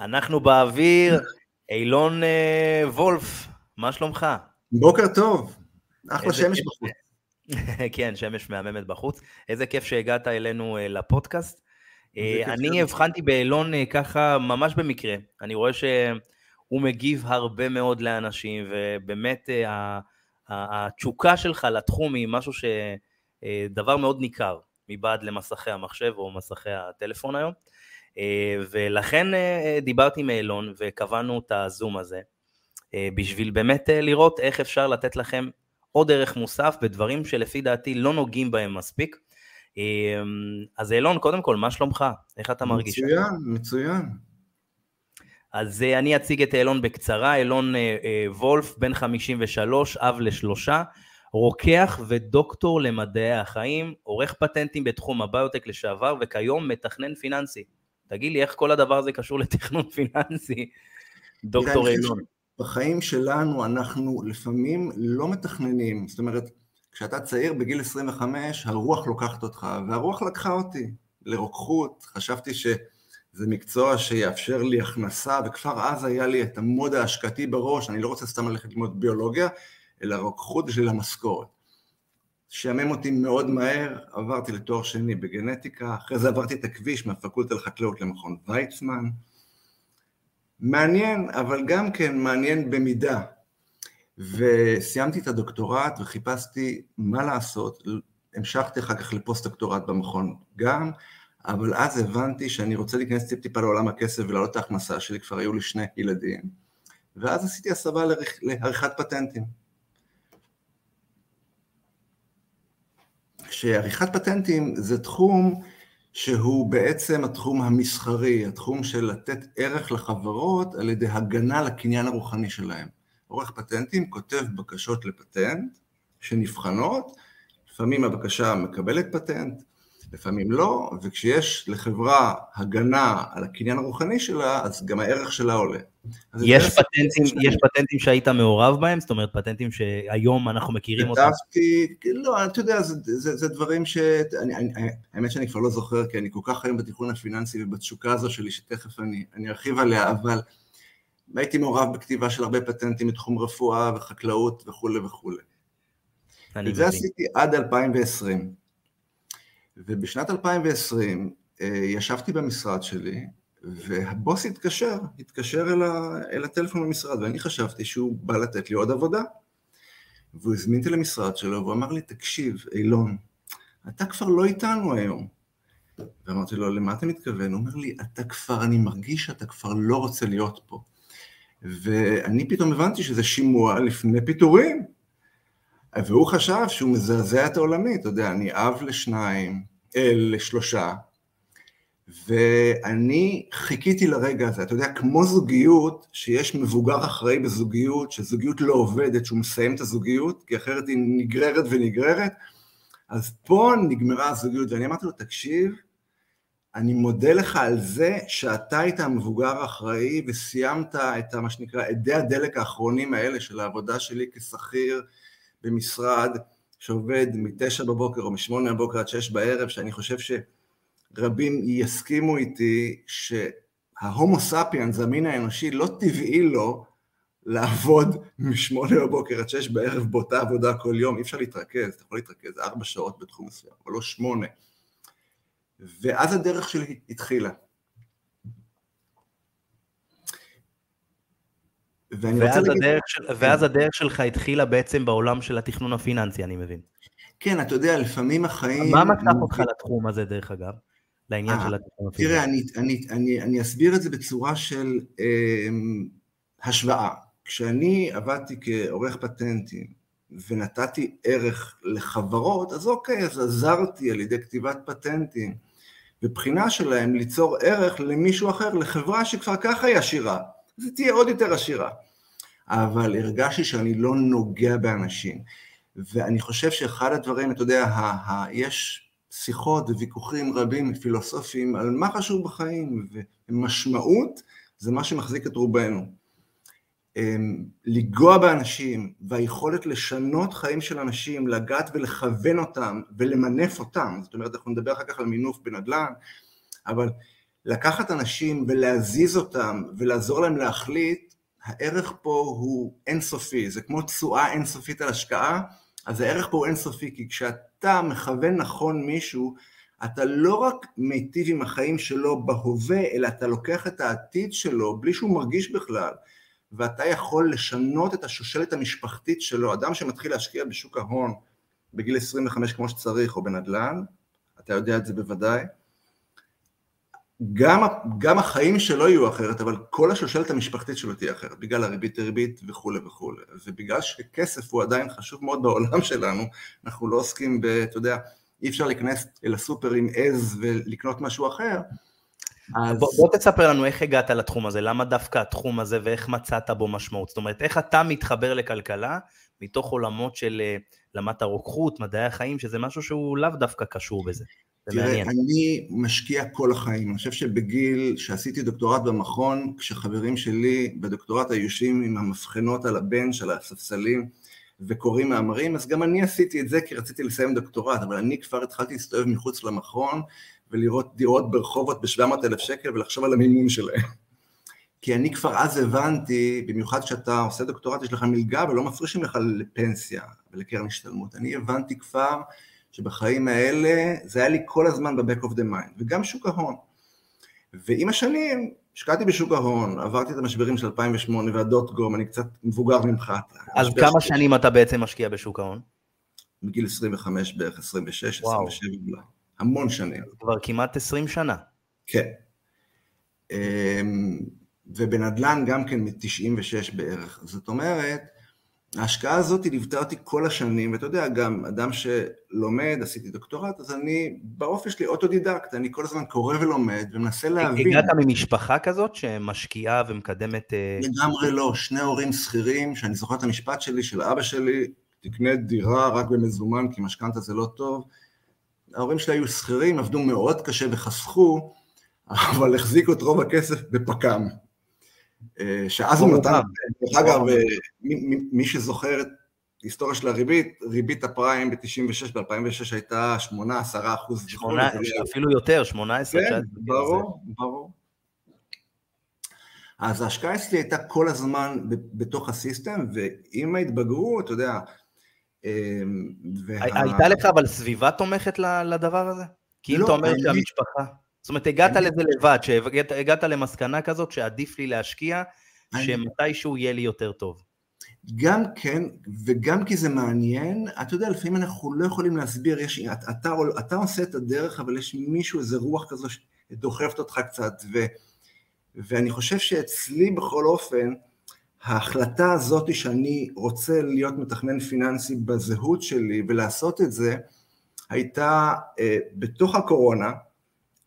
אנחנו באוויר, אילון אה, וולף, מה שלומך? בוקר טוב, אחלה שמש בחוץ. כן, שמש מהממת בחוץ. איזה כיף שהגעת אלינו אה, לפודקאסט. אה, אני הבחנתי באילון אה, ככה ממש במקרה. אני רואה שהוא מגיב הרבה מאוד לאנשים, ובאמת אה, התשוקה שלך לתחום היא משהו ש... אה, דבר מאוד ניכר מבעד למסכי המחשב או מסכי הטלפון היום. אה, ולכן אה, דיברתי עם אילון וקבענו את הזום הזה, בשביל באמת לראות איך אפשר לתת לכם עוד ערך מוסף בדברים שלפי דעתי לא נוגעים בהם מספיק. אז אילון, קודם כל, מה שלומך? איך אתה מרגיש? מצוין, מצוין. אז אני אציג את אילון בקצרה, אילון וולף, בן 53, אב לשלושה, רוקח ודוקטור למדעי החיים, עורך פטנטים בתחום הביוטק לשעבר וכיום מתכנן פיננסי. תגיד לי, איך כל הדבר הזה קשור לתכנון פיננסי, דוקטור אילון? בחיים שלנו אנחנו לפעמים לא מתכננים, זאת אומרת, כשאתה צעיר בגיל 25, הרוח לוקחת אותך, והרוח לקחה אותי לרוקחות, חשבתי שזה מקצוע שיאפשר לי הכנסה, וכבר אז היה לי את המוד ההשקעתי בראש, אני לא רוצה סתם ללכת ללמוד ביולוגיה, אלא רוקחות בשביל המשכורת. שעמם אותי מאוד מהר, עברתי לתואר שני בגנטיקה, אחרי זה עברתי את הכביש מהפקולטה לחקלאות למכון ויצמן. מעניין, אבל גם כן מעניין במידה. וסיימתי את הדוקטורט וחיפשתי מה לעשות, המשכתי אחר כך לפוסט-דוקטורט במכון גם, אבל אז הבנתי שאני רוצה להיכנס טיפ טיפה לעולם הכסף ולהעלות את ההכנסה שלי, כבר היו לי שני ילדים, ואז עשיתי הסבה לעריכת פטנטים. שעריכת פטנטים זה תחום שהוא בעצם התחום המסחרי, התחום של לתת ערך לחברות על ידי הגנה לקניין הרוחני שלהם. עורך פטנטים כותב בקשות לפטנט שנבחנות, לפעמים הבקשה מקבלת פטנט, לפעמים לא, וכשיש לחברה הגנה על הקניין הרוחני שלה, אז גם הערך שלה עולה. יש פטנטים, יש פטנטים שהיית מעורב בהם? זאת אומרת, פטנטים שהיום אנחנו מכירים אותם? כתבתי, לא, אתה יודע, זה, זה, זה דברים ש... אני, אני, האמת שאני כבר לא זוכר, כי אני כל כך היום בתכנון הפיננסי ובתשוקה הזו שלי, שתכף אני, אני ארחיב עליה, אבל הייתי מעורב בכתיבה של הרבה פטנטים מתחום רפואה וחקלאות וכולי וכולי. את זה עשיתי עד 2020. ובשנת 2020 אה, ישבתי במשרד שלי, והבוס התקשר, התקשר אל, ה, אל הטלפון במשרד, ואני חשבתי שהוא בא לתת לי עוד עבודה. והוא הזמין אותי למשרד שלו, והוא אמר לי, תקשיב, אילון, אתה כבר לא איתנו היום. ואמרתי לו, למה אתה מתכוון? הוא אומר לי, אתה כבר, אני מרגיש שאתה כבר לא רוצה להיות פה. ואני פתאום הבנתי שזה שימוע לפני פיטורים. והוא חשב שהוא מזעזע את העולמי, אתה יודע, אני אב לשניים, אה, לשלושה, ואני חיכיתי לרגע הזה, אתה יודע, כמו זוגיות, שיש מבוגר אחראי בזוגיות, שזוגיות לא עובדת, שהוא מסיים את הזוגיות, כי אחרת היא נגררת ונגררת, אז פה נגמרה הזוגיות, ואני אמרתי לו, תקשיב, אני מודה לך על זה שאתה היית המבוגר האחראי וסיימת את מה שנקרא אדי הדלק האחרונים האלה של העבודה שלי כשכיר, במשרד שעובד מתשע בבוקר או משמונה בבוקר עד שש בערב, שאני חושב שרבים יסכימו איתי שההומו ספיאנס, המין האנושי, לא טבעי לו לעבוד משמונה בבוקר עד שש בערב באותה עבודה כל יום, אי אפשר להתרכז, אתה יכול להתרכז ארבע שעות בתחום מסוים, אבל לא שמונה. ואז הדרך שלי התחילה. ואז, הדרך של, ואז כן. הדרך שלך התחילה בעצם בעולם של התכנון הפיננסי, אני מבין. כן, אתה יודע, לפעמים החיים... מה משך אותך לתחום הזה, דרך אגב? לעניין 아, אה, של התכנון הפיננסי. תראה, אני, אני, אני, אני אסביר את זה בצורה של אה, השוואה. כשאני עבדתי כעורך פטנטים ונתתי ערך לחברות, אז אוקיי, אז עזרתי על ידי כתיבת פטנטים ובחינה שלהם ליצור ערך למישהו אחר, לחברה שכבר ככה היא עשירה. אז היא תהיה עוד יותר עשירה. אבל הרגשתי שאני לא נוגע באנשים. ואני חושב שאחד הדברים, אתה יודע, ה- ה- יש שיחות וויכוחים רבים פילוסופיים על מה חשוב בחיים, ומשמעות זה מה שמחזיק את רובנו. אמ, לגוע באנשים והיכולת לשנות חיים של אנשים, לגעת ולכוון אותם ולמנף אותם, זאת אומרת אנחנו נדבר אחר כך על מינוף בנדל"ן, אבל לקחת אנשים ולהזיז אותם ולעזור להם להחליט, הערך פה הוא אינסופי, זה כמו תשואה אינסופית על השקעה, אז הערך פה הוא אינסופי, כי כשאתה מכוון נכון מישהו, אתה לא רק מיטיב עם החיים שלו בהווה, אלא אתה לוקח את העתיד שלו בלי שהוא מרגיש בכלל, ואתה יכול לשנות את השושלת המשפחתית שלו. אדם שמתחיל להשקיע בשוק ההון בגיל 25 כמו שצריך, או בנדל"ן, אתה יודע את זה בוודאי, גם, גם החיים שלו יהיו אחרת, אבל כל השושלת המשפחתית שלו תהיה אחרת, בגלל הריבית דריבית וכולי וכולי. ובגלל שכסף הוא עדיין חשוב מאוד בעולם שלנו, אנחנו לא עוסקים ב... אתה יודע, אי אפשר להיכנס אל הסופר עם עז ולקנות משהו אחר. אז... בוא, בוא תספר לנו איך הגעת לתחום הזה, למה דווקא התחום הזה ואיך מצאת בו משמעות. זאת אומרת, איך אתה מתחבר לכלכלה מתוך עולמות של אה, למדת רוקחות, מדעי החיים, שזה משהו שהוא לאו דווקא קשור בזה. תראה, מעניין. אני משקיע כל החיים. אני חושב שבגיל שעשיתי דוקטורט במכון, כשחברים שלי בדוקטורט היו יושבים עם המבחנות על הבנץ', על הספסלים, וקוראים מאמרים, אז גם אני עשיתי את זה כי רציתי לסיים דוקטורט, אבל אני כבר התחלתי להסתובב מחוץ למכון ולראות דירות ברחובות ב-700 אלף שקל ולחשוב על המימון שלהם. כי אני כבר אז הבנתי, במיוחד כשאתה עושה דוקטורט, יש לך מלגה ולא מפרישים לך לפנסיה ולקרן השתלמות. אני הבנתי כבר שבחיים האלה זה היה לי כל הזמן ב-back of the mind, וגם שוק ההון. ועם השנים השקעתי בשוק ההון, עברתי את המשברים של 2008 והדוט גום, אני קצת מבוגר ממך. אז כמה ש... שנים אתה בעצם משקיע בשוק ההון? בגיל 25 בערך, 26, וואו. 27 אולי. המון שנים. כבר כמעט 20 שנה. כן. אמ, ובנדל"ן גם כן מ-96 בערך. זאת אומרת, ההשקעה הזאת ליוותה אותי כל השנים, ואתה יודע, גם אדם שלומד, עשיתי דוקטורט, אז אני באופן שלי אוטודידקט, אני כל הזמן קורא ולומד ומנסה להבין. הגעת ממשפחה כזאת שמשקיעה ומקדמת... אה, לגמרי לא, שני הורים שכירים, שאני זוכר את המשפט שלי, של אבא שלי, תקנה דירה רק במזומן, כי משכנתה זה לא טוב. ההורים שלי היו שכירים, עבדו מאוד קשה וחסכו, אבל החזיקו את רוב הכסף בפק"ם. אה, שאז הוא נתן, דרך אגב, אה, מי שזוכר את ההיסטוריה של הריבית, ריבית הפריים ב-96, ב-2006 הייתה 8-10 אחוז. אפילו יותר, 18. כן, ברור, ברור. אז ההשקעה אצלי הייתה כל הזמן בתוך הסיסטם, ועם ההתבגרות, אתה יודע, אמ, הייתה לך אבל סביבה תומכת לדבר הזה? כי אם לא, אתה אומר שהמשפחה... זאת אומרת, הגעת אני... לזה לבד, שהגעת למסקנה כזאת שעדיף לי להשקיע, אני... שמתישהו יהיה לי יותר טוב. גם כן, וגם כי זה מעניין, אתה יודע, לפעמים אנחנו לא יכולים להסביר, יש, אתה, אתה, אתה עושה את הדרך, אבל יש מישהו, איזה רוח כזו שדוחפת אותך קצת, ו, ואני חושב שאצלי בכל אופן, ההחלטה הזאת שאני רוצה להיות מתכנן פיננסי בזהות שלי ולעשות את זה, הייתה אה, בתוך הקורונה,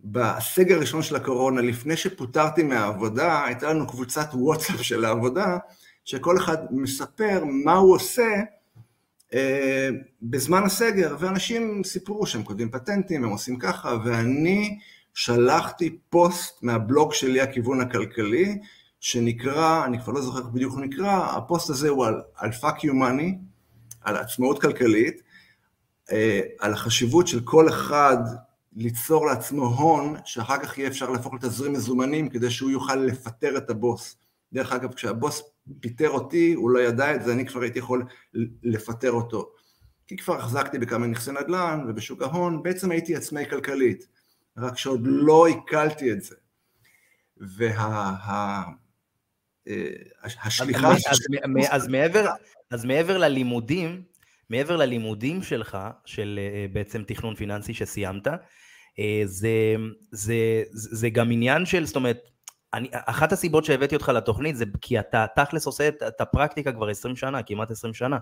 בסגר הראשון של הקורונה, לפני שפוטרתי מהעבודה, הייתה לנו קבוצת וואטסאפ של העבודה, שכל אחד מספר מה הוא עושה אה, בזמן הסגר, ואנשים סיפרו שהם כותבים פטנטים, הם עושים ככה, ואני שלחתי פוסט מהבלוג שלי, הכיוון הכלכלי, שנקרא, אני כבר לא זוכר איך בדיוק הוא נקרא, הפוסט הזה הוא על, על fuck you money, על עצמאות כלכלית, אה, על החשיבות של כל אחד ליצור לעצמו הון, שאחר כך יהיה אפשר להפוך לתזרים מזומנים כדי שהוא יוכל לפטר את הבוס. דרך אגב, כשהבוס פיטר אותי, הוא לא ידע את זה, אני כבר הייתי יכול לפטר אותו. כי כבר החזקתי בכמה נכסי נדל"ן ובשוק ההון, בעצם הייתי עצמאי כלכלית, רק שעוד לא עיכלתי את זה. וה, אה, אז, אז, מעבר, אז מעבר ללימודים, מעבר ללימודים שלך, של אה, בעצם תכנון פיננסי שסיימת, זה, זה, זה גם עניין של, זאת אומרת, אני, אחת הסיבות שהבאתי אותך לתוכנית זה כי אתה תכלס עושה את, את הפרקטיקה כבר 20 שנה, כמעט 20 שנה.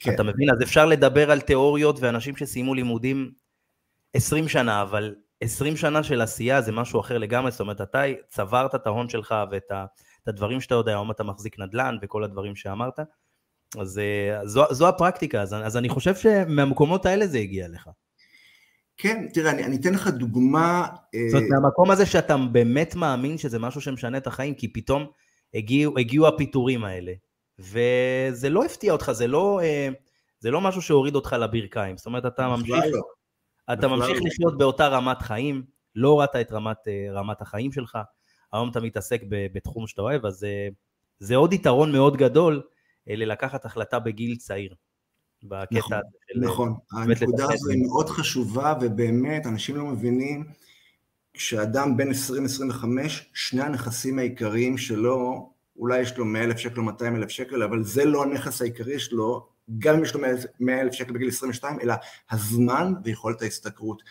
כן. אתה מבין? אז אפשר לדבר על תיאוריות ואנשים שסיימו לימודים 20 שנה, אבל 20 שנה של עשייה זה משהו אחר לגמרי, זאת אומרת, אתה צברת את ההון שלך ואת ה, את הדברים שאתה יודע, היום אתה מחזיק נדל"ן וכל הדברים שאמרת, אז אה, זו, זו הפרקטיקה, אז, אז אני חושב שמהמקומות האלה זה הגיע לך. כן, תראה, אני, אני אתן לך דוגמה... זאת אומרת, אה... מהמקום הזה שאתה באמת מאמין שזה משהו שמשנה את החיים, כי פתאום הגיעו, הגיעו הפיטורים האלה, וזה לא הפתיע אותך, זה לא, אה, זה לא משהו שהוריד אותך לברכיים, זאת אומרת, אתה ממשיך, לא. אתה ממשיך לא. לחיות באותה רמת חיים, לא הורדת את רמת, רמת החיים שלך, היום אתה מתעסק בתחום שאתה אוהב, אז זה עוד יתרון מאוד גדול ללקחת החלטה בגיל צעיר. בקטע נכון, של... נכון, הנקודה הזו היא מאוד חשובה, ובאמת, אנשים לא מבינים, כשאדם בן 20-25, שני הנכסים העיקריים שלו, אולי יש לו 100 אלף שקל או 200 אלף שקל, אבל זה לא הנכס העיקרי שלו, גם אם יש לו 100 אלף שקל בגיל 22, אלא הזמן ויכולת ההשתכרות.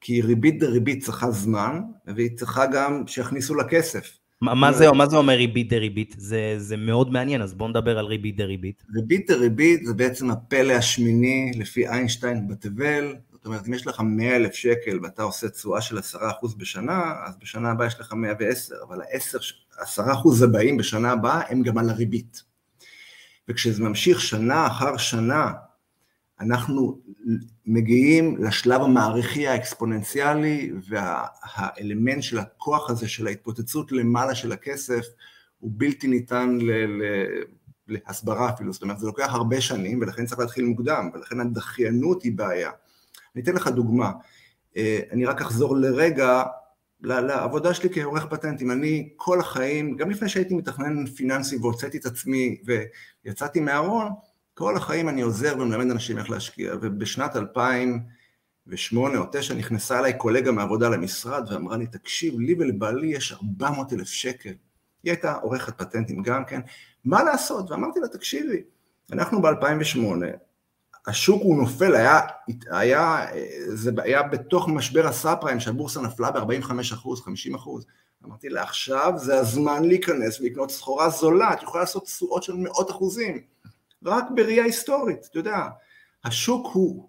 כי ריבית דריבית צריכה זמן, והיא צריכה גם שיכניסו לה כסף. מה זה, מה זה אומר ריבית דריבית? זה, זה מאוד מעניין, אז בואו נדבר על ריבית דריבית. ריבית דריבית זה בעצם הפלא השמיני לפי איינשטיין בתבל, זאת אומרת, אם יש לך 100 אלף שקל ואתה עושה תשואה של 10% בשנה, אז בשנה הבאה יש לך 110, אבל ה-10% הבאים בשנה הבאה הם גם על הריבית. וכשזה ממשיך שנה אחר שנה, אנחנו מגיעים לשלב המעריכי האקספוננציאלי והאלמנט של הכוח הזה של ההתפוצצות למעלה של הכסף הוא בלתי ניתן ל... ל... להסברה אפילו, זאת אומרת זה לוקח הרבה שנים ולכן צריך להתחיל מוקדם ולכן הדחיינות היא בעיה. אני אתן לך דוגמה, אה, אני רק אחזור לרגע לעבודה שלי כעורך פטנטים, אני כל החיים, גם לפני שהייתי מתכנן פיננסי והוצאתי את עצמי ויצאתי מהארון, כל החיים אני עוזר ומלמד אנשים איך להשקיע, ובשנת 2008 או 2009 נכנסה אליי קולגה מעבודה למשרד ואמרה לי, תקשיב, לי ולבעלי יש 400 אלף שקל. היא הייתה עורכת פטנטים גם כן, מה לעשות? ואמרתי לה, תקשיבי, אנחנו ב-2008, השוק הוא נופל, היה, היה, זה היה בתוך משבר הסאב פריים שהבורסה נפלה ב-45 אחוז, 50 אחוז. אמרתי לה, עכשיו זה הזמן להיכנס ולקנות סחורה זולה, את יכולה לעשות תשואות של מאות אחוזים. רק בראייה היסטורית, אתה יודע, השוק הוא,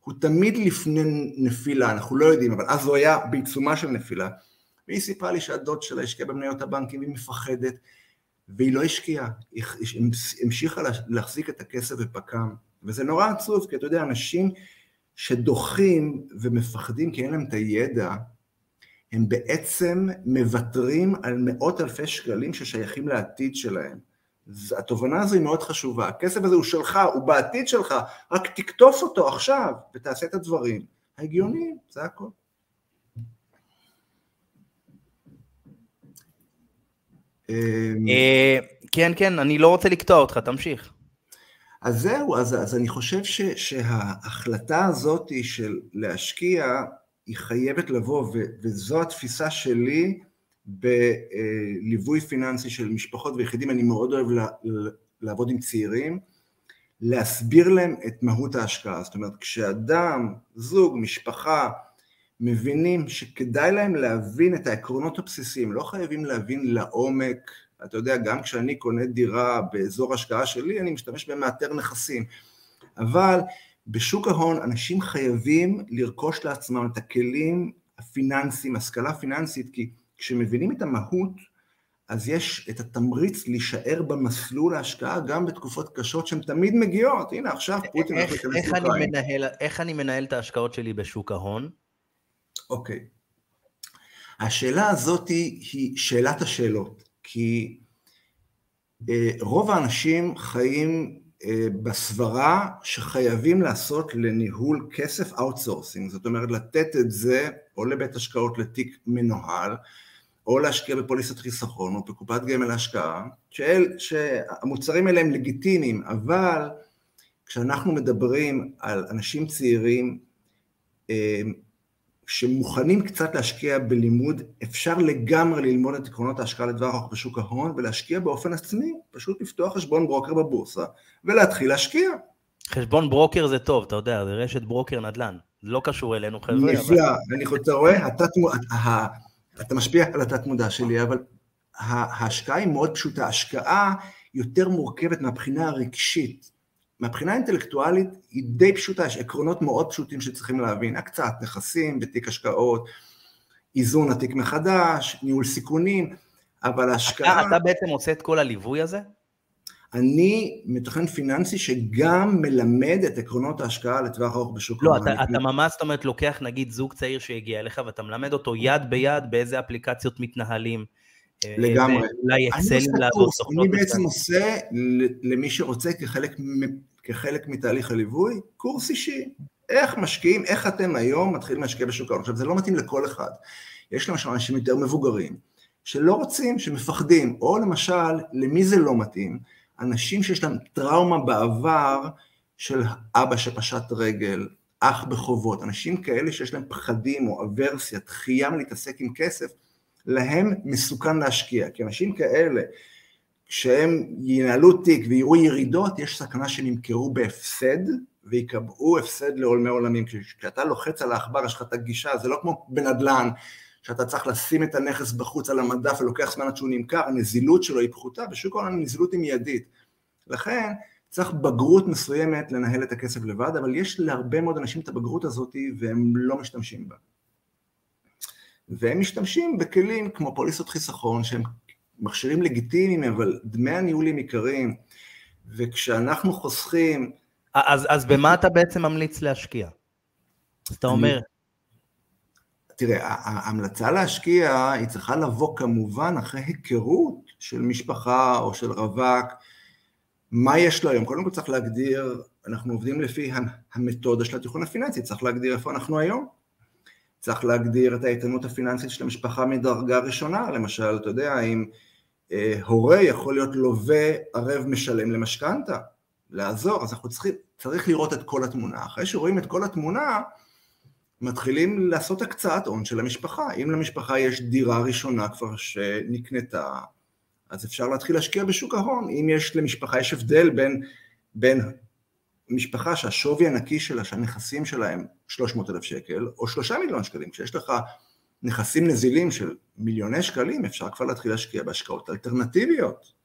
הוא תמיד לפני נפילה, אנחנו לא יודעים, אבל אז הוא היה בעיצומה של נפילה, והיא סיפרה לי שהדוד שלה השקיע במניות הבנקים והיא מפחדת, והיא לא השקיעה, היא המשיכה להחזיק את הכסף בפק"ם, וזה נורא עצוב, כי אתה יודע, אנשים שדוחים ומפחדים כי אין להם את הידע, הם בעצם מוותרים על מאות אלפי שקלים ששייכים לעתיד שלהם. התובנה הזו היא מאוד חשובה, הכסף הזה הוא שלך, הוא בעתיד שלך, רק תקטוף אותו עכשיו ותעשה את הדברים ההגיוניים, זה הכל. אה, כן, כן, אני לא רוצה לקטוע אותך, תמשיך. אז זהו, אז, אז אני חושב ש, שההחלטה הזאת של להשקיע, היא חייבת לבוא, ו, וזו התפיסה שלי בליווי פיננסי של משפחות ויחידים, אני מאוד אוהב לעבוד עם צעירים, להסביר להם את מהות ההשקעה. זאת אומרת, כשאדם, זוג, משפחה, מבינים שכדאי להם להבין את העקרונות הבסיסיים, לא חייבים להבין לעומק, אתה יודע, גם כשאני קונה דירה באזור השקעה שלי, אני משתמש במאתר נכסים, אבל בשוק ההון אנשים חייבים לרכוש לעצמם את הכלים הפיננסיים, השכלה פיננסית, כי כשמבינים את המהות, אז יש את התמריץ להישאר במסלול ההשקעה גם בתקופות קשות שהן תמיד מגיעות. הנה עכשיו פוטין הולך להיכנס לאוקראינה. איך אני מנהל את ההשקעות שלי בשוק ההון? אוקיי. השאלה הזאת היא שאלת השאלות, כי אה, רוב האנשים חיים אה, בסברה שחייבים לעשות לניהול כסף outsourcing, זאת אומרת לתת את זה או לבית השקעות לתיק מנוהל, או להשקיע בפוליסת חיסכון או בקופת גמל להשקעה, שאל, שהמוצרים האלה הם לגיטימיים, אבל כשאנחנו מדברים על אנשים צעירים אה, שמוכנים קצת להשקיע בלימוד, אפשר לגמרי ללמוד את עקרונות ההשקעה לטווח ארוך בשוק ההון ולהשקיע באופן עצמי, פשוט לפתוח חשבון ברוקר בבורסה ולהתחיל להשקיע. חשבון ברוקר זה טוב, אתה יודע, זה רשת ברוקר נדל"ן, לא קשור אלינו חבר'ה. נפלא, אבל... אתה רואה, אתה משפיע על התת מודע שלי, אבל ההשקעה היא מאוד פשוטה, השקעה יותר מורכבת מהבחינה הרגשית. מהבחינה האינטלקטואלית היא די פשוטה, יש עקרונות מאוד פשוטים שצריכים להבין, הקצאת נכסים בתיק השקעות, איזון התיק מחדש, ניהול סיכונים, אבל ההשקעה... אתה, אתה בעצם עושה את כל הליווי הזה? אני מתכנן פיננסי שגם מלמד את עקרונות ההשקעה לטווח ארוך בשוק לא, אתה, אתה ממש, זאת אומרת, לוקח נגיד זוג צעיר שהגיע אליך ואתה מלמד אותו יד ביד באיזה אפליקציות מתנהלים. אה, לגמרי. אולי אקסלים לעבור סוכנות. אני בעצם עושה למי שרוצה כחלק, כחלק מתהליך הליווי, קורס אישי. איך משקיעים, איך אתם היום מתחילים להשקיע בשוק ההון. עכשיו, זה לא מתאים לכל אחד. יש למשל אנשים יותר מבוגרים, שלא רוצים, שמפחדים, או למשל, למי זה לא מתאים? אנשים שיש להם טראומה בעבר של אבא שפשט רגל, אח בחובות, אנשים כאלה שיש להם פחדים או אברסיה, דחייה מלהתעסק עם כסף, להם מסוכן להשקיע, כי אנשים כאלה, כשהם ינהלו תיק ויראו ירידות, יש סכנה שהם ימכרו בהפסד ויקבעו הפסד לעולמי עולמים. כשאתה לוחץ על העכבר, יש לך את הגישה, זה לא כמו בנדל"ן, שאתה צריך לשים את הנכס בחוץ על המדף ולוקח זמן עד שהוא נמכר, הנזילות שלו היא פחותה, בשוק העולם הנזילות היא מיידית. לכן צריך בגרות מסוימת לנהל את הכסף לבד, אבל יש להרבה מאוד אנשים את הבגרות הזאת והם לא משתמשים בה. והם משתמשים בכלים כמו פוליסות חיסכון, שהם מכשירים לגיטימיים, אבל דמי הניהול הם יקרים, וכשאנחנו חוסכים... אז, אז במה אתה בעצם ממליץ להשקיע? אז אתה אומר... תראה, ההמלצה להשקיע היא צריכה לבוא כמובן אחרי היכרות של משפחה או של רווק, מה יש לו היום? קודם כל צריך להגדיר, אנחנו עובדים לפי המתודה של התיכון הפיננסי, צריך להגדיר איפה אנחנו היום. צריך להגדיר את האיתנות הפיננסית של המשפחה מדרגה ראשונה, למשל, אתה יודע, אם אה, הורה יכול להיות לווה ערב משלם למשכנתה, לעזור, אז אנחנו צריכים, צריך לראות את כל התמונה. אחרי שרואים את כל התמונה, מתחילים לעשות הקצאת הון של המשפחה. אם למשפחה יש דירה ראשונה כבר שנקנתה, אז אפשר להתחיל להשקיע בשוק ההון. אם יש למשפחה, יש הבדל בין, בין משפחה שהשווי הנקי שלה, שהנכסים שלה הם 300 אלף שקל, או 3 מיליון שקלים. כשיש לך נכסים נזילים של מיליוני שקלים, אפשר כבר להתחיל להשקיע בהשקעות אלטרנטיביות.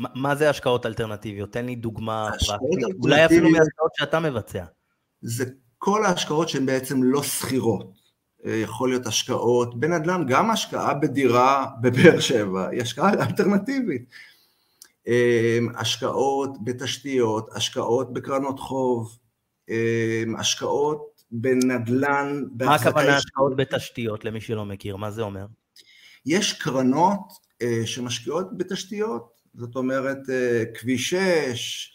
ما, מה זה השקעות אלטרנטיביות? תן לי דוגמה פרקטית, אולי אפילו מהשקעות שאתה מבצע. זה כל ההשקעות שהן בעצם לא שכירות. אה, יכול להיות השקעות בנדל"ן, גם השקעה בדירה בבאר שבע היא השקעה אלטרנטיבית. אה, השקעות בתשתיות, השקעות בקרנות חוב, אה, השקעות בנדל"ן. מה הכוונה השקעות בתשתיות למי שלא מכיר? מה זה אומר? יש קרנות שמשקיעות בתשתיות, זאת אומרת כביש 6,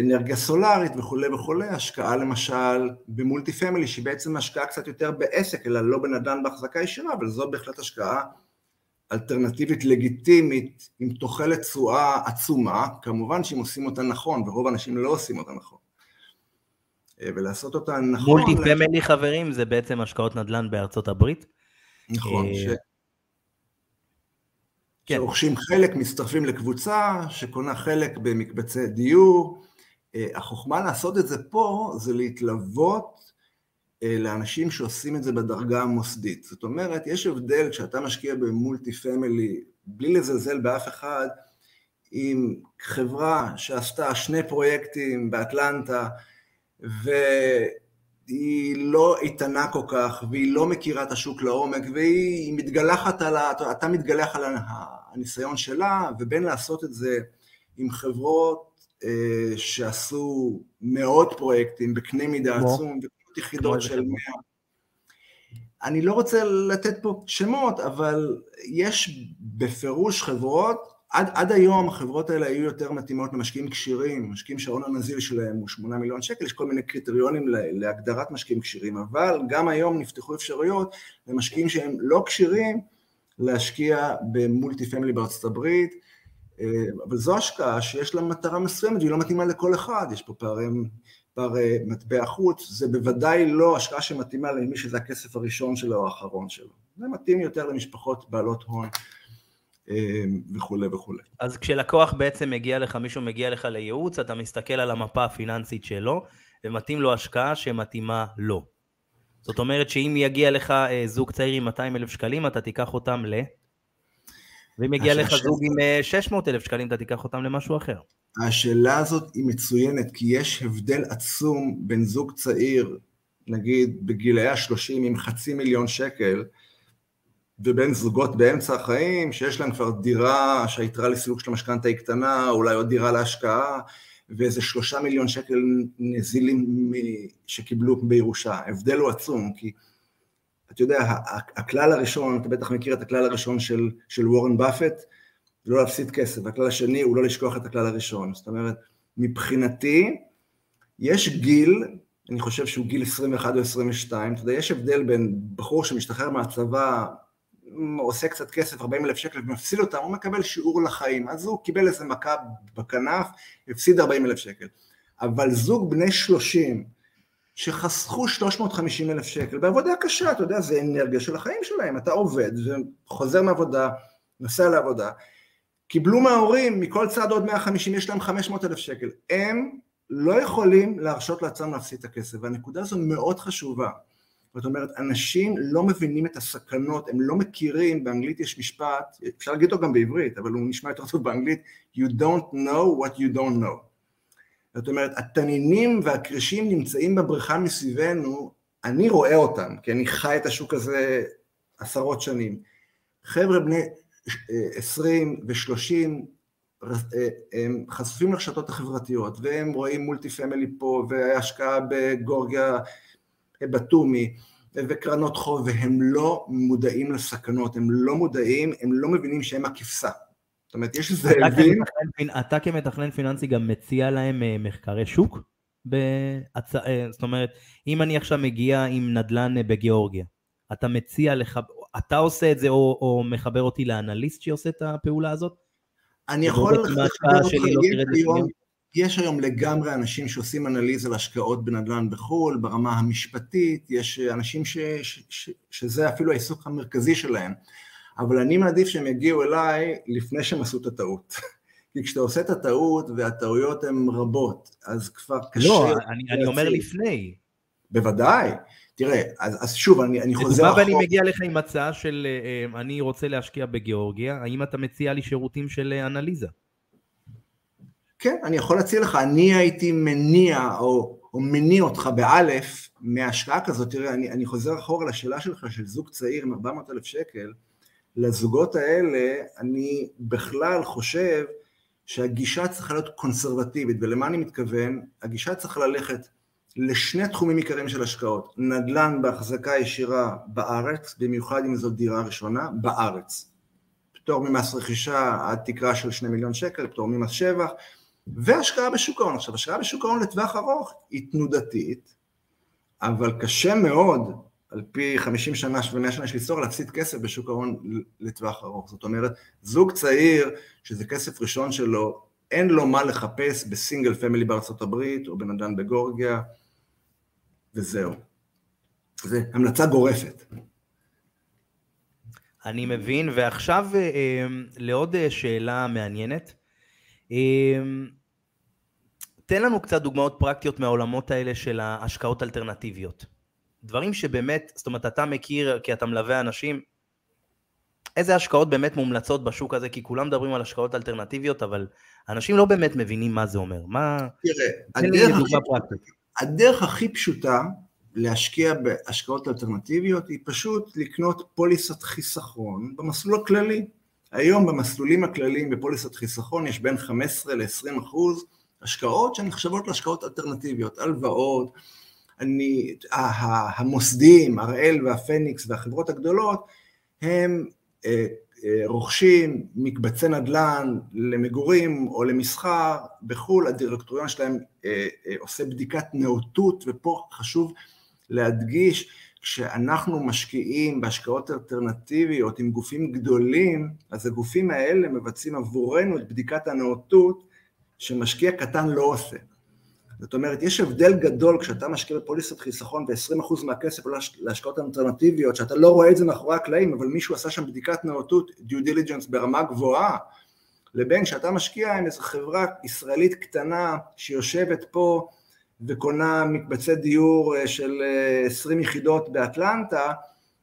אנרגיה סולארית וכולי וכולי, השקעה למשל ב multi family שהיא בעצם השקעה קצת יותר בעסק אלא לא בנדל"ן בהחזקה ישירה, אבל זו בהחלט השקעה אלטרנטיבית לגיטימית עם תוחלת תשואה עצומה, כמובן שאם עושים אותה נכון ורוב האנשים לא עושים אותה נכון. אה, ולעשות אותה נכון... מולטי פמילי חברים זה בעצם השקעות נדל"ן בארצות הברית. נכון, אה, ש... כן. שרוכשים חלק, מצטרפים לקבוצה שקונה חלק במקבצי דיור. אה, החוכמה לעשות את זה פה זה להתלוות אה, לאנשים שעושים את זה בדרגה המוסדית. זאת אומרת, יש הבדל כשאתה משקיע ב multi-family, בלי לזלזל באף אחד, עם חברה שעשתה שני פרויקטים באטלנטה, ו... היא לא איתנה כל כך, והיא לא מכירה את השוק לעומק, והיא מתגלחת על ה... אתה מתגלח על הניסיון שלה, ובין לעשות את זה עם חברות אה, שעשו מאות פרויקטים בקנה מידה עצום, וכמות יחידות של מאה. אני לא רוצה לתת פה שמות, אבל יש בפירוש חברות עד, עד היום החברות האלה היו יותר מתאימות למשקיעים כשירים, משקיעים שההון הנזיל שלהם הוא 8 מיליון שקל, יש כל מיני קריטריונים להגדרת משקיעים כשירים, אבל גם היום נפתחו אפשרויות למשקיעים שהם לא כשירים להשקיע במולטי פמילי בארצות הברית, אה, אבל זו השקעה שיש לה מטרה מסוימת והיא לא מתאימה לכל אחד, יש פה פערי, פערי מטבע חוץ, זה בוודאי לא השקעה שמתאימה למי שזה הכסף הראשון שלו או האחרון שלו, זה מתאים יותר למשפחות בעלות הון. אמ, וכולי וכולי. אז כשלקוח בעצם מגיע לך, מישהו מגיע לך לייעוץ, אתה מסתכל על המפה הפיננסית שלו, ומתאים לו השקעה שמתאימה לו. זאת אומרת שאם יגיע לך אה, זוג צעיר עם 200 אלף שקלים, אתה תיקח אותם ל... ואם יגיע לך זוג עם 600 אה, אלף שקלים, אתה תיקח אותם למשהו אחר. השאלה הזאת היא מצוינת, כי יש הבדל עצום בין זוג צעיר, נגיד בגילאי ה-30 עם חצי מיליון שקל, ובין זוגות באמצע החיים, שיש להם כבר דירה שהיתרה לסילוק של המשכנתה היא קטנה, אולי עוד דירה להשקעה, ואיזה שלושה מיליון שקל נזילים שקיבלו בירושה. ההבדל הוא עצום, כי אתה יודע, הכלל הראשון, אתה בטח מכיר את הכלל הראשון של, של וורן באפט, לא להפסיד כסף, והכלל השני הוא לא לשכוח את הכלל הראשון. זאת אומרת, מבחינתי, יש גיל, אני חושב שהוא גיל 21 או 22, אתה יודע, יש הבדל בין בחור שמשתחרר מהצבא, עושה קצת כסף, 40 אלף שקל ומפסיד אותם, הוא מקבל שיעור לחיים, אז הוא קיבל איזה מכה בכנף, הפסיד 40 אלף שקל. אבל זוג בני 30, שחסכו 350 אלף שקל בעבודה קשה, אתה יודע, זה אנרגיה של החיים שלהם, אתה עובד וחוזר מעבודה, נוסע לעבודה, קיבלו מההורים, מכל צד עוד 150, יש להם 500 אלף שקל. הם לא יכולים להרשות לעצמם להפסיד את הכסף, והנקודה הזו מאוד חשובה. זאת אומרת, אנשים לא מבינים את הסכנות, הם לא מכירים, באנגלית יש משפט, אפשר להגיד אותו גם בעברית, אבל הוא נשמע יותר טוב באנגלית, you don't know what you don't know. זאת אומרת, התנינים והקרישים נמצאים בבריכה מסביבנו, אני רואה אותם, כי אני חי את השוק הזה עשרות שנים. חבר'ה בני 20 ו-30 הם חשופים לרשתות החברתיות, והם רואים מולטי פמילי פה, והשקעה בגורגיה בתומי, וקרנות חוב, והם לא מודעים לסכנות, הם לא מודעים, הם לא מבינים שהם הכבשה. זאת אומרת, יש איזה הבין... אתה כמתכנן פיננסי גם מציע להם אה, מחקרי שוק? בהצ... אה, זאת אומרת, אם אני עכשיו מגיע עם נדל"ן אה, בגיאורגיה, אתה מציע לך, אתה עושה את זה או, או מחבר אותי לאנליסט שעושה את הפעולה הזאת? אני יכול לחבר אותך, לא יש היום לגמרי אנשים שעושים אנליזה להשקעות בנדל"ן בחו"ל, ברמה המשפטית, יש אנשים ש, ש, ש, שזה אפילו העיסוק המרכזי שלהם, אבל אני מעדיף שהם יגיעו אליי לפני שהם עשו את הטעות. כי כשאתה עושה את הטעות, והטעויות הן רבות, אז כבר קשה... לא, אני, אני אומר לפני. בוודאי. תראה, אז, אז שוב, אני, אני חוזר אחורה. ואני מגיע לך עם הצעה של אה, אני רוצה להשקיע בגיאורגיה, האם אתה מציע לי שירותים של אה, אנליזה? כן, אני יכול להציע לך, אני הייתי מניע או, או מניע אותך באלף מהשקעה כזאת, תראה, אני, אני חוזר אחורה לשאלה שלך של זוג צעיר עם 400 אלף שקל, לזוגות האלה אני בכלל חושב שהגישה צריכה להיות קונסרבטיבית, ולמה אני מתכוון? הגישה צריכה ללכת לשני תחומים עיקריים של השקעות, נדל"ן בהחזקה ישירה בארץ, במיוחד אם זאת דירה ראשונה, בארץ. פטור ממס רכישה עד תקרה של שני מיליון שקל, פטור ממס שבח, והשקעה בשוק ההון. עכשיו, השקעה בשוק ההון לטווח ארוך היא תנודתית, אבל קשה מאוד, על פי 50 שנה, 70 שנה של היסטוריה, להפסיד כסף בשוק ההון לטווח ארוך. זאת אומרת, זוג צעיר, שזה כסף ראשון שלו, אין לו מה לחפש ב single family בארצות הברית, או בנדל"ן בגורגיה, וזהו. זה המלצה גורפת. אני מבין, ועכשיו אה, אה, לעוד אה, שאלה מעניינת. תן לנו קצת דוגמאות פרקטיות מהעולמות האלה של ההשקעות אלטרנטיביות. דברים שבאמת, זאת אומרת, אתה מכיר, כי אתה מלווה אנשים, איזה השקעות באמת מומלצות בשוק הזה, כי כולם מדברים על השקעות אלטרנטיביות, אבל אנשים לא באמת מבינים מה זה אומר. מה... תראה, הדרך הכי, הדרך הכי פשוטה להשקיע בהשקעות אלטרנטיביות היא פשוט לקנות פוליסת חיסכון במסלול הכללי. היום במסלולים הכלליים בפוליסת חיסכון יש בין 15 ל-20 אחוז השקעות שנחשבות להשקעות אלטרנטיביות, הלוואות, אני, המוסדים, הראל והפניקס והחברות הגדולות, הם אה, אה, רוכשים מקבצי נדל"ן למגורים או למסחר בחו"ל, הדירקטוריון שלהם אה, עושה בדיקת נאותות, ופה חשוב להדגיש, כשאנחנו משקיעים בהשקעות אלטרנטיביות עם גופים גדולים, אז הגופים האלה מבצעים עבורנו את בדיקת הנאותות שמשקיע קטן לא עושה. זאת אומרת, יש הבדל גדול כשאתה משקיע בפוליסת חיסכון ו-20% מהכסף להשקעות אלטרנטיביות, שאתה לא רואה את זה מאחורי הקלעים, אבל מישהו עשה שם בדיקת נאותות, דיו דיליג'נס ברמה גבוהה, לבין שאתה משקיע עם איזו חברה ישראלית קטנה שיושבת פה וקונה מקבצי דיור אה, של 20 אה, יחידות באטלנטה,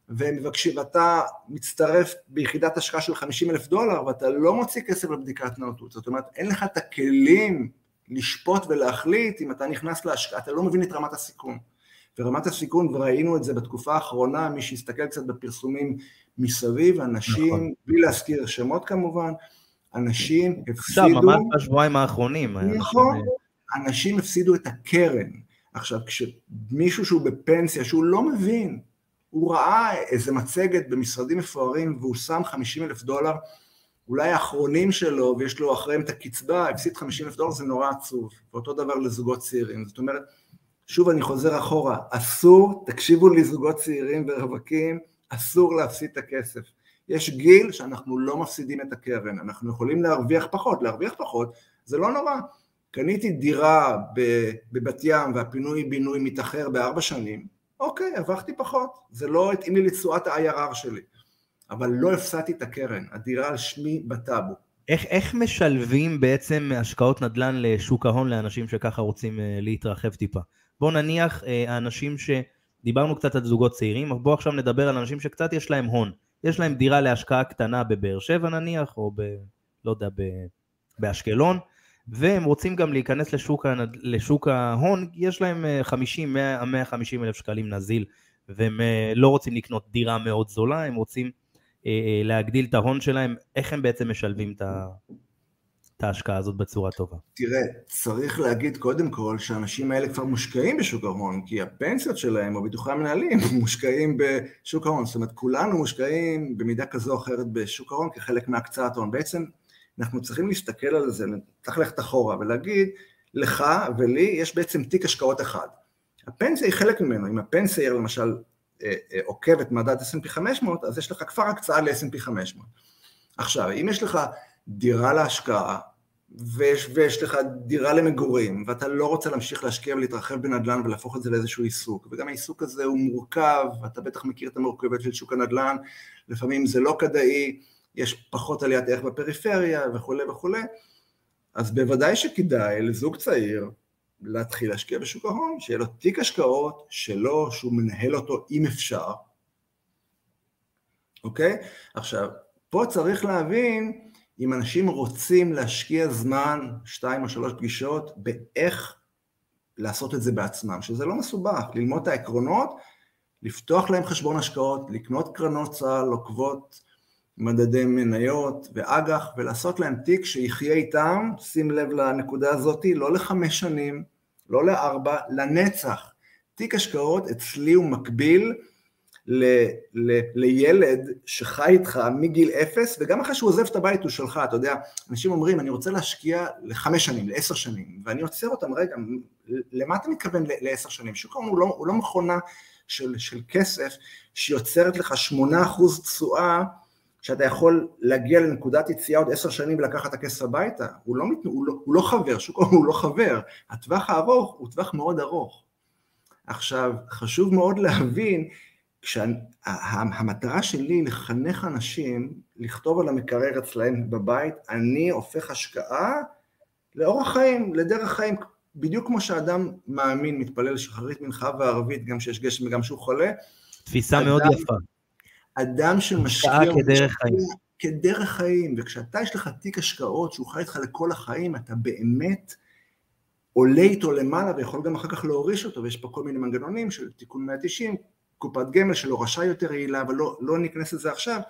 ומבקשים, ואתה מצטרף ביחידת השקעה של 50 אלף דולר, ואתה לא מוציא כסף לבדיקת נאותות, זאת אומרת, אין לך את הכלים לשפוט ולהחליט אם אתה נכנס להשקעה, אתה לא מבין את רמת הסיכון. ורמת הסיכון, וראינו את זה בתקופה האחרונה, מי שהסתכל קצת בפרסומים מסביב, אנשים, נכון. בלי להזכיר שמות כמובן, אנשים הפסידו... עכשיו, ממש בשבועיים האחרונים. נכון, אנשים הפסידו את הקרן. עכשיו, כשמישהו שהוא בפנסיה, שהוא לא מבין, הוא ראה איזה מצגת במשרדים מפוארים והוא שם 50 אלף דולר אולי האחרונים שלו, ויש לו אחריהם את הקצבה, הפסיד 50 אלף דולר, זה נורא עצוב. ואותו דבר לזוגות צעירים. זאת אומרת, שוב אני חוזר אחורה, אסור, תקשיבו לי זוגות צעירים ורווקים, אסור להפסיד את הכסף. יש גיל שאנחנו לא מפסידים את הקרן, אנחנו יכולים להרוויח פחות, להרוויח פחות זה לא נורא. קניתי דירה בבת ים והפינוי בינוי מתאחר בארבע שנים, אוקיי, הרווחתי פחות, זה לא התאים לי לתשואת ה-IRR שלי, אבל לא הפסדתי את הקרן, הדירה על שמי בטאבו. איך, איך משלבים בעצם השקעות נדל"ן לשוק ההון לאנשים שככה רוצים אה, להתרחב טיפה? בואו נניח אה, האנשים שדיברנו קצת על זוגות צעירים, אבל בואו עכשיו נדבר על אנשים שקצת יש להם הון. יש להם דירה להשקעה קטנה בבאר שבע נניח, או ב... לא יודע, ב, באשקלון, והם רוצים גם להיכנס לשוק, לשוק ההון, יש להם 50, 100, 150 אלף שקלים נזיל, והם אה, לא רוצים לקנות דירה מאוד זולה, הם רוצים אה, אה, להגדיל את ההון שלהם, איך הם בעצם משלבים את ה... את ההשקעה הזאת בצורה טובה. תראה, צריך להגיד קודם כל שהאנשים האלה כבר מושקעים בשוק ההון, כי הפנסיות שלהם או ביטוחי המנהלים מושקעים בשוק ההון, זאת אומרת כולנו מושקעים במידה כזו או אחרת בשוק ההון כחלק מהקצאת הון. בעצם אנחנו צריכים להסתכל על זה, צריך ללכת אחורה ולהגיד, לך ולי יש בעצם תיק השקעות אחד. הפנסיה היא חלק ממנו, אם הפנסיה היא למשל אה, אה, עוקבת מדד S&P 500, אז יש לך כבר הקצאה ל-S&P 500. עכשיו, אם יש לך דירה להשקעה, ויש, ויש לך דירה למגורים, ואתה לא רוצה להמשיך להשקיע ולהתרחב בנדל"ן ולהפוך את זה לאיזשהו עיסוק, וגם העיסוק הזה הוא מורכב, אתה בטח מכיר את המורכבות של שוק הנדל"ן, לפעמים זה לא כדאי, יש פחות עליית ערך בפריפריה וכולי וכולי, אז בוודאי שכדאי לזוג צעיר להתחיל להשקיע בשוק ההון, שיהיה לו תיק השקעות שלו, שהוא מנהל אותו אם אפשר, אוקיי? עכשיו, פה צריך להבין אם אנשים רוצים להשקיע זמן, שתיים או שלוש פגישות, באיך לעשות את זה בעצמם, שזה לא מסובך, ללמוד את העקרונות, לפתוח להם חשבון השקעות, לקנות קרנות צה"ל, עוקבות מדדי מניות ואג"ח, ולעשות להם תיק שיחיה איתם, שים לב לנקודה הזאת, לא לחמש שנים, לא לארבע, לנצח. תיק השקעות אצלי הוא מקביל ל, ל, לילד שחי איתך מגיל אפס, וגם אחרי שהוא עוזב את הבית הוא שלך, אתה יודע, אנשים אומרים, אני רוצה להשקיע לחמש שנים, לעשר שנים, ואני עוצר אותם, רגע, למה אתה מתכוון לעשר שנים? שוק ההון הוא, לא, הוא לא מכונה של, של כסף שיוצרת לך שמונה אחוז תשואה, שאתה יכול להגיע לנקודת יציאה עוד עשר שנים ולקחת את הכסף הביתה, הוא לא, הוא, לא, הוא לא חבר, שוק ההון הוא לא חבר, הטווח הארוך הוא טווח מאוד ארוך. עכשיו, חשוב מאוד להבין כשהמטרה שלי לחנך אנשים, לכתוב על המקרר אצלהם בבית, אני הופך השקעה לאורח חיים, לדרך חיים, בדיוק כמו שאדם מאמין, מתפלל שחרית מנחה וערבית, גם שיש גשם וגם שהוא חולה. תפיסה אדם, מאוד יפה. אדם שמשקיע... השקעה כדרך חיים. כדרך חיים, וכשאתה יש לך תיק השקעות שהוא חי איתך לכל החיים, אתה באמת עולה איתו למעלה ויכול גם אחר כך להוריש אותו, ויש פה כל מיני מנגנונים של תיקון 190, קופת גמל של הורשה יותר יעילה, אבל לא, לא ניכנס לזה עכשיו.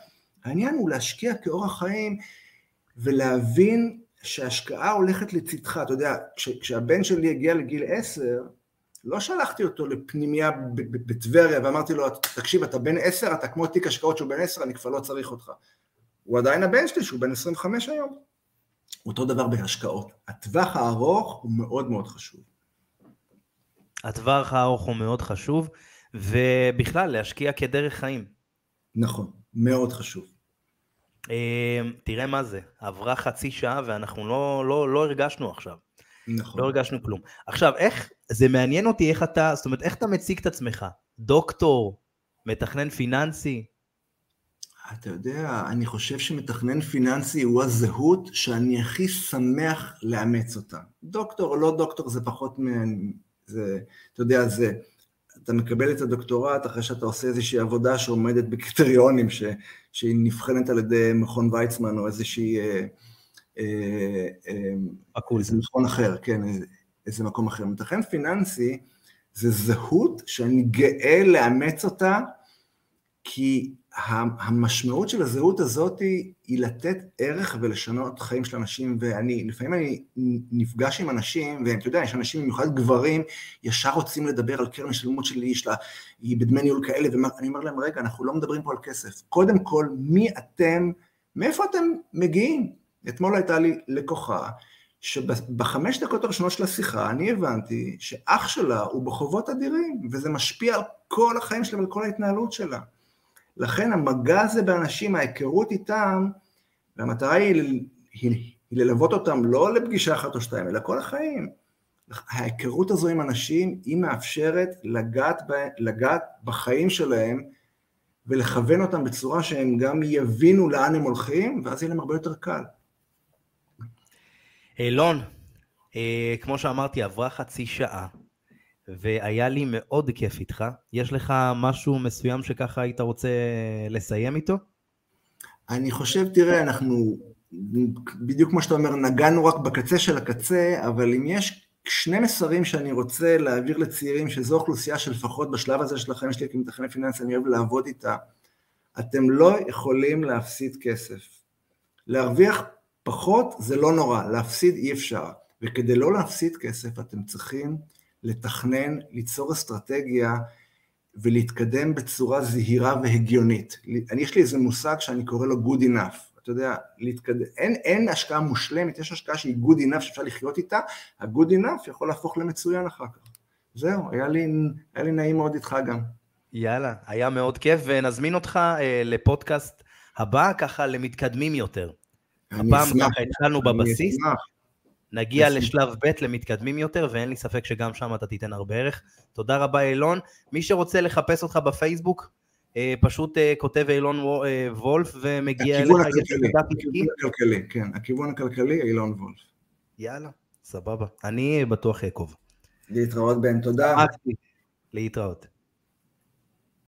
העניין הוא להשקיע כאורח חיים ולהבין שההשקעה הולכת לצדך. אתה יודע, כש, כשהבן שלי הגיע לגיל עשר, לא שלחתי אותו לפנימייה בטבריה ואמרתי לו, תקשיב, אתה בן עשר, אתה כמו תיק השקעות שהוא בן עשר, אני כבר לא צריך אותך. הוא עדיין הבן שלי, שהוא בן 25 היום. אותו דבר בהשקעות. הטווח הארוך הוא מאוד מאוד חשוב. הטווח הארוך הוא מאוד חשוב. ובכלל להשקיע כדרך חיים. נכון, מאוד חשוב. אמ, תראה מה זה, עברה חצי שעה ואנחנו לא, לא, לא הרגשנו עכשיו. נכון. לא הרגשנו כלום. עכשיו, איך, זה מעניין אותי איך אתה, זאת אומרת, איך אתה מציג את עצמך? דוקטור, מתכנן פיננסי? אתה יודע, אני חושב שמתכנן פיננסי הוא הזהות שאני הכי שמח לאמץ אותה. דוקטור או לא דוקטור זה פחות מ... זה, אתה יודע, זה... אתה מקבל את הדוקטורט אחרי שאתה עושה איזושהי עבודה שעומדת בקריטריונים, ש, שהיא נבחנת על ידי מכון ויצמן או איזושהי... אה, אה, אה, מכון אחר, כן, איזה, מקום אחר. מתכן פיננסי זה זהות שאני גאה לאמץ אותה, כי המשמעות של הזהות הזאת היא לתת ערך ולשנות חיים של אנשים, ואני, לפעמים אני נפגש עם אנשים, ואתה יודע, יש אנשים, במיוחד גברים, ישר רוצים לדבר על קרן השתלמות שלי, יש לה, היא בדמי ניהול כאלה, ואני אומר להם, רגע, אנחנו לא מדברים פה על כסף. קודם כל, מי אתם מאיפה אתם מגיעים? אתמול הייתה לי לקוחה, שבחמש דקות הראשונות של השיחה אני הבנתי שאח שלה הוא בחובות אדירים, וזה משפיע על כל החיים שלה ועל כל ההתנהלות שלה. לכן המגע הזה באנשים, ההיכרות איתם, והמטרה היא, היא, היא ללוות אותם לא לפגישה אחת או שתיים, אלא כל החיים. ההיכרות הזו עם אנשים, היא מאפשרת לגעת, ב, לגעת בחיים שלהם ולכוון אותם בצורה שהם גם יבינו לאן הם הולכים, ואז יהיה להם הרבה יותר קל. אילון, אה, כמו שאמרתי, עברה חצי שעה, והיה לי מאוד כיף איתך. יש לך משהו מסוים שככה היית רוצה לסיים איתו? אני חושב, תראה, אנחנו, בדיוק כמו שאתה אומר, נגענו רק בקצה של הקצה, אבל אם יש שני מסרים שאני רוצה להעביר לצעירים, שזו אוכלוסייה שלפחות בשלב הזה של החיים שלי כמתכנן פיננסי, אני אוהב לעבוד איתה, אתם לא יכולים להפסיד כסף. להרוויח פחות זה לא נורא, להפסיד אי אפשר. וכדי לא להפסיד כסף אתם צריכים לתכנן, ליצור אסטרטגיה ולהתקדם בצורה זהירה והגיונית. אני, יש לי איזה מושג שאני קורא לו good enough. אתה יודע, להתקדם, אין, אין השקעה מושלמת, יש השקעה שהיא good enough שאפשר לחיות איתה, ה-good enough יכול להפוך למצוין אחר כך. זהו, היה לי, היה לי נעים מאוד איתך גם. יאללה, היה מאוד כיף, ונזמין אותך אה, לפודקאסט הבא, ככה למתקדמים יותר. הפעם ככה התחלנו בבסיס, נגיע לשלב ב' למתקדמים יותר, ואין לי ספק שגם שם אתה תיתן הרבה ערך. תודה רבה אילון. מי שרוצה לחפש אותך בפייסבוק, אה, פשוט אה, כותב אילון אה, וולף ומגיע אליך. הכיוון הכלכלי, הכלכלי, כן, הכיוון הכלכלי אילון וולף. יאללה, סבבה. אני בטוח אעקוב. להתראות בן, תודה. להתראות.